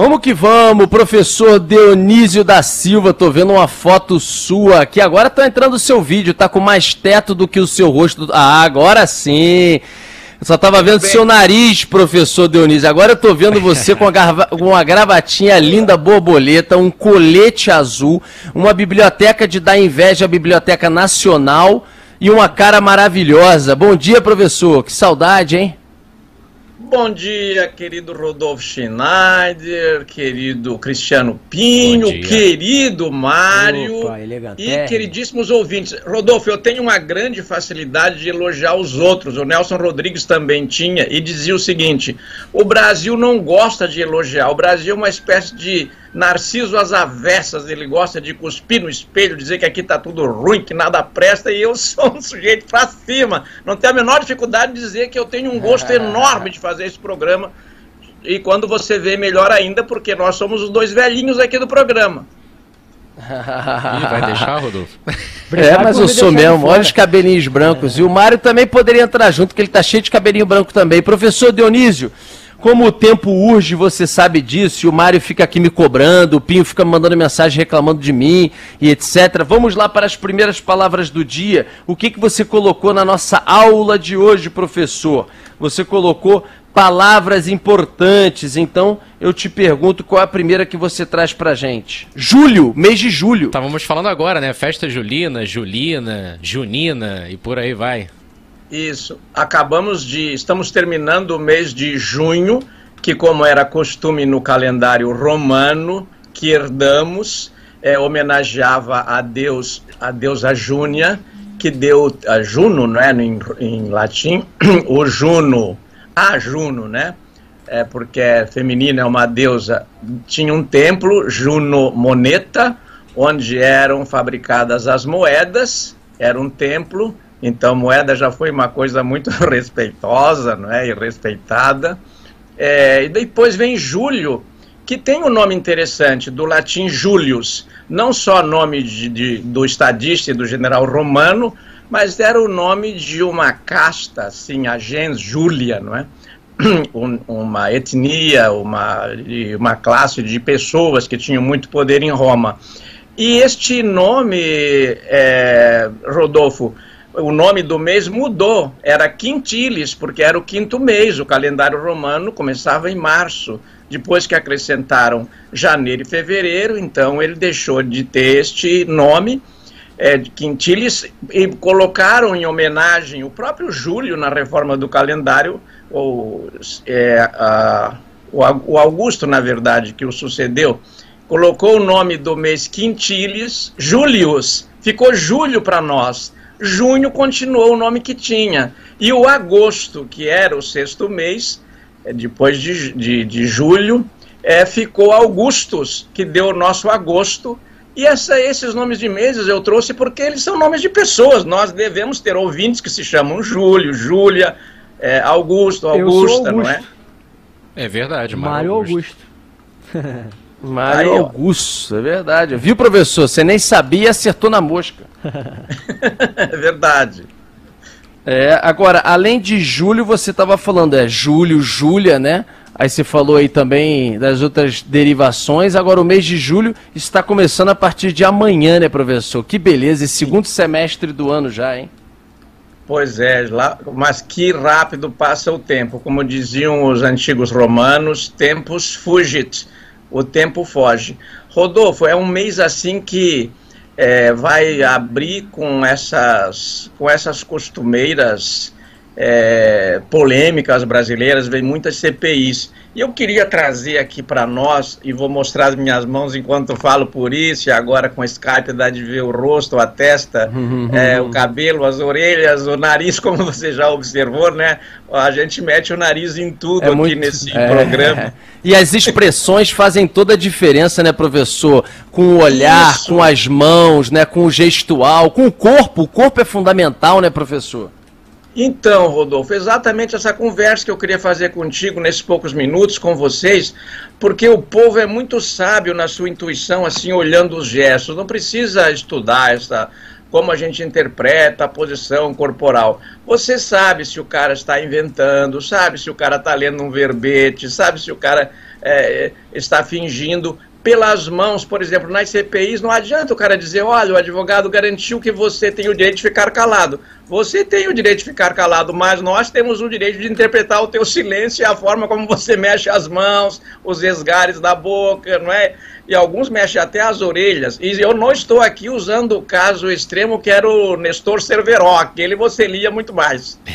Vamos que vamos, professor Dionísio da Silva. Tô vendo uma foto sua aqui. Agora tá entrando o seu vídeo, tá com mais teto do que o seu rosto. Ah, agora sim. Eu só tava vendo seu nariz, professor Dionísio. Agora eu tô vendo você com uma gravatinha linda borboleta, um colete azul, uma biblioteca de dar inveja à Biblioteca Nacional e uma cara maravilhosa. Bom dia, professor. Que saudade, hein? Bom dia, querido Rodolfo Schneider, querido Cristiano Pinho, querido Mário Opa, e queridíssimos ouvintes. Rodolfo, eu tenho uma grande facilidade de elogiar os outros. O Nelson Rodrigues também tinha e dizia o seguinte: o Brasil não gosta de elogiar, o Brasil é uma espécie de Narciso às avessas, ele gosta de cuspir no espelho, dizer que aqui está tudo ruim, que nada presta, e eu sou um sujeito para cima. Não tenho a menor dificuldade de dizer que eu tenho um gosto enorme de fazer esse programa. E quando você vê, melhor ainda, porque nós somos os dois velhinhos aqui do programa. Ih, vai deixar, Rodolfo? é, mas eu sou mesmo. Olha os cabelinhos brancos. É. E o Mário também poderia entrar junto, que ele tá cheio de cabelinho branco também. Professor Dionísio, como o tempo urge, você sabe disso, e o Mário fica aqui me cobrando, o Pinho fica me mandando mensagem reclamando de mim e etc. Vamos lá para as primeiras palavras do dia. O que, que você colocou na nossa aula de hoje, professor? Você colocou palavras importantes, então eu te pergunto qual é a primeira que você traz pra gente. Julho, mês de julho. Estávamos falando agora, né? Festa julina, julina, junina e por aí vai. Isso. Acabamos de. Estamos terminando o mês de junho, que, como era costume no calendário romano, que herdamos, é, homenageava a Deus, a deusa Júnia, que deu a Juno, não é, em, em latim, o Juno, a Juno, né? É porque é feminina, é uma deusa. Tinha um templo, Juno Moneta, onde eram fabricadas as moedas, era um templo então, moeda já foi uma coisa muito respeitosa não é? e respeitada. É, e depois vem Júlio, que tem um nome interessante, do latim Julius, não só nome de, de, do estadista e do general romano, mas era o nome de uma casta, assim, a gens Julia, não é? Um, uma etnia, uma, uma classe de pessoas que tinham muito poder em Roma. E este nome, é, Rodolfo, o nome do mês mudou, era Quintilis, porque era o quinto mês, o calendário romano começava em março. Depois que acrescentaram janeiro e fevereiro, então ele deixou de ter este nome, é, Quintilis, e colocaram em homenagem o próprio Júlio na reforma do calendário, ou, é, a, o Augusto, na verdade, que o sucedeu, colocou o nome do mês Quintilis, Julius, ficou Júlio para nós Junho continuou o nome que tinha. E o agosto, que era o sexto mês, é, depois de, de, de julho, é, ficou Augustus, que deu o nosso agosto. E essa, esses nomes de meses eu trouxe porque eles são nomes de pessoas. Nós devemos ter ouvintes que se chamam Júlio, Júlia, é, Augusto, Augusta, Augusto. não é? É verdade, Mário Augusto. Augusto. Mário Aí, Augusto, é verdade. Viu, professor? Você nem sabia e acertou na mosca. é verdade. É, agora, além de julho, você estava falando, é julho, Júlia, né? Aí você falou aí também das outras derivações. Agora, o mês de julho está começando a partir de amanhã, né, professor? Que beleza, esse segundo semestre do ano já, hein? Pois é, lá, mas que rápido passa o tempo. Como diziam os antigos romanos, tempus fugit o tempo foge. Rodolfo, é um mês assim que é, vai abrir com essas, com essas costumeiras é, polêmicas brasileiras, vem muitas CPIs. E eu queria trazer aqui para nós, e vou mostrar as minhas mãos enquanto falo por isso, e agora com Skype dá de ver o rosto, a testa, é, o cabelo, as orelhas, o nariz, como você já observou, né? A gente mete o nariz em tudo é aqui muito, nesse é, programa. E as expressões fazem toda a diferença, né, professor? Com o olhar, isso. com as mãos, né, com o gestual, com o corpo. O corpo é fundamental, né, professor? Então, Rodolfo, exatamente essa conversa que eu queria fazer contigo nesses poucos minutos com vocês, porque o povo é muito sábio na sua intuição, assim, olhando os gestos. Não precisa estudar essa como a gente interpreta a posição corporal. Você sabe se o cara está inventando, sabe se o cara está lendo um verbete, sabe se o cara é, está fingindo pelas mãos, por exemplo, nas CPIs, não adianta o cara dizer, olha, o advogado garantiu que você tem o direito de ficar calado. Você tem o direito de ficar calado, mas nós temos o direito de interpretar o teu silêncio e a forma como você mexe as mãos, os esgares da boca, não é? E alguns mexem até as orelhas. E eu não estou aqui usando o caso extremo que era o Nestor Cerveró, aquele você lia muito mais.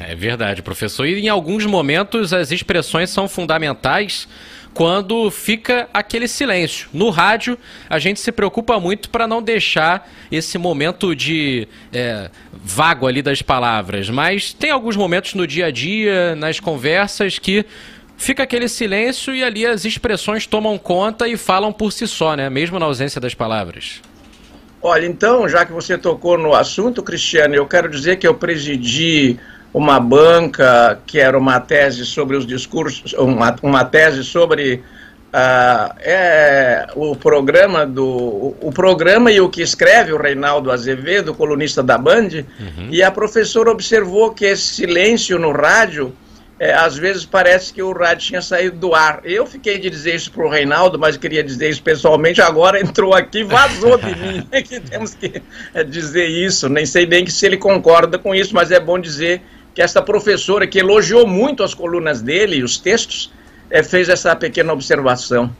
É verdade, professor. E em alguns momentos as expressões são fundamentais quando fica aquele silêncio. No rádio, a gente se preocupa muito para não deixar esse momento de é, vago ali das palavras, mas tem alguns momentos no dia a dia, nas conversas, que fica aquele silêncio e ali as expressões tomam conta e falam por si só, né? Mesmo na ausência das palavras. Olha, então, já que você tocou no assunto, Cristiano, eu quero dizer que eu presidi uma banca que era uma tese sobre os discursos, uma, uma tese sobre uh, é, o programa do o, o, programa e o que escreve o Reinaldo Azevedo, colunista da Band, uhum. e a professora observou que esse silêncio no rádio é, às vezes parece que o rádio tinha saído do ar. Eu fiquei de dizer isso para o Reinaldo, mas queria dizer isso pessoalmente. Agora entrou aqui, vazou de mim. É que temos que é, dizer isso. Nem sei bem se ele concorda com isso, mas é bom dizer que essa professora, que elogiou muito as colunas dele e os textos, é, fez essa pequena observação.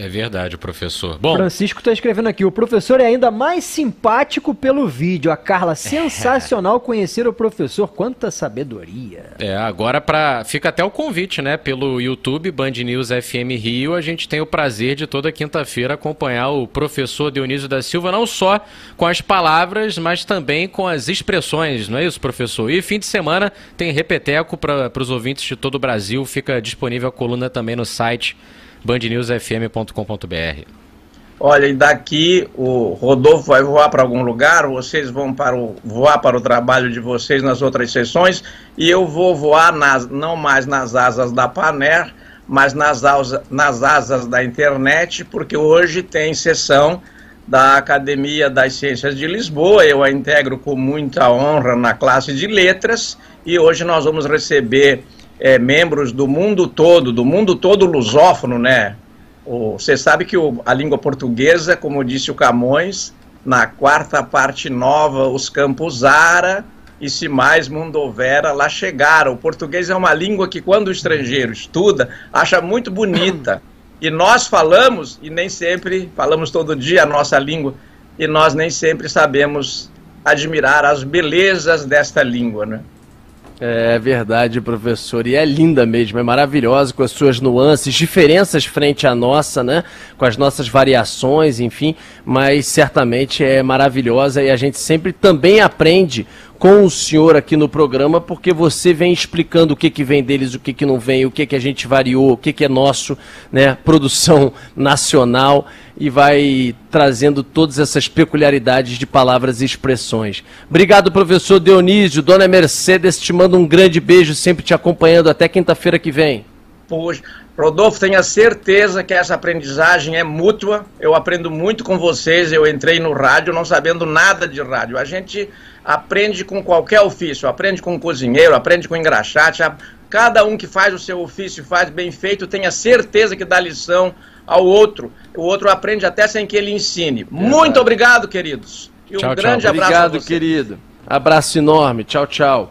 É verdade, professor. Bom, Francisco está escrevendo aqui: o professor é ainda mais simpático pelo vídeo. A Carla, sensacional conhecer o professor. Quanta sabedoria. É, agora para fica até o convite, né? Pelo YouTube Band News FM Rio, a gente tem o prazer de toda quinta-feira acompanhar o professor Dionísio da Silva, não só com as palavras, mas também com as expressões, não é isso, professor? E fim de semana tem repeteco para os ouvintes de todo o Brasil. Fica disponível a coluna também no site bandnewsfm.com.br. Olha, e daqui o Rodolfo vai voar para algum lugar, vocês vão para o, voar para o trabalho de vocês nas outras sessões, e eu vou voar nas, não mais nas asas da Paner, mas nas, nas asas da internet, porque hoje tem sessão da Academia das Ciências de Lisboa, eu a integro com muita honra na classe de letras, e hoje nós vamos receber é, membros do mundo todo, do mundo todo lusófono, né? Você sabe que o, a língua portuguesa, como disse o Camões, na quarta parte nova, os campos ara, e se mais mundo houvera, lá chegaram. O português é uma língua que, quando o estrangeiro estuda, acha muito bonita. E nós falamos, e nem sempre, falamos todo dia a nossa língua, e nós nem sempre sabemos admirar as belezas desta língua, né? É verdade, professor. E é linda mesmo, é maravilhosa com as suas nuances, diferenças frente à nossa, né? Com as nossas variações, enfim. Mas certamente é maravilhosa e a gente sempre também aprende com o senhor aqui no programa, porque você vem explicando o que, que vem deles, o que, que não vem, o que, que a gente variou, o que, que é nosso, né, produção nacional, e vai trazendo todas essas peculiaridades de palavras e expressões. Obrigado, professor Dionísio. Dona Mercedes te manda um grande beijo, sempre te acompanhando. Até quinta-feira que vem. Poxa, Rodolfo, tenha certeza que essa aprendizagem é mútua. Eu aprendo muito com vocês. Eu entrei no rádio não sabendo nada de rádio. A gente aprende com qualquer ofício, aprende com cozinheiro, aprende com engraxate. Cada um que faz o seu ofício faz bem feito, tenha certeza que dá lição ao outro. O outro aprende até sem que ele ensine. Muito obrigado, queridos. E um tchau, grande tchau. abraço. Obrigado, querido. Abraço enorme. Tchau, tchau.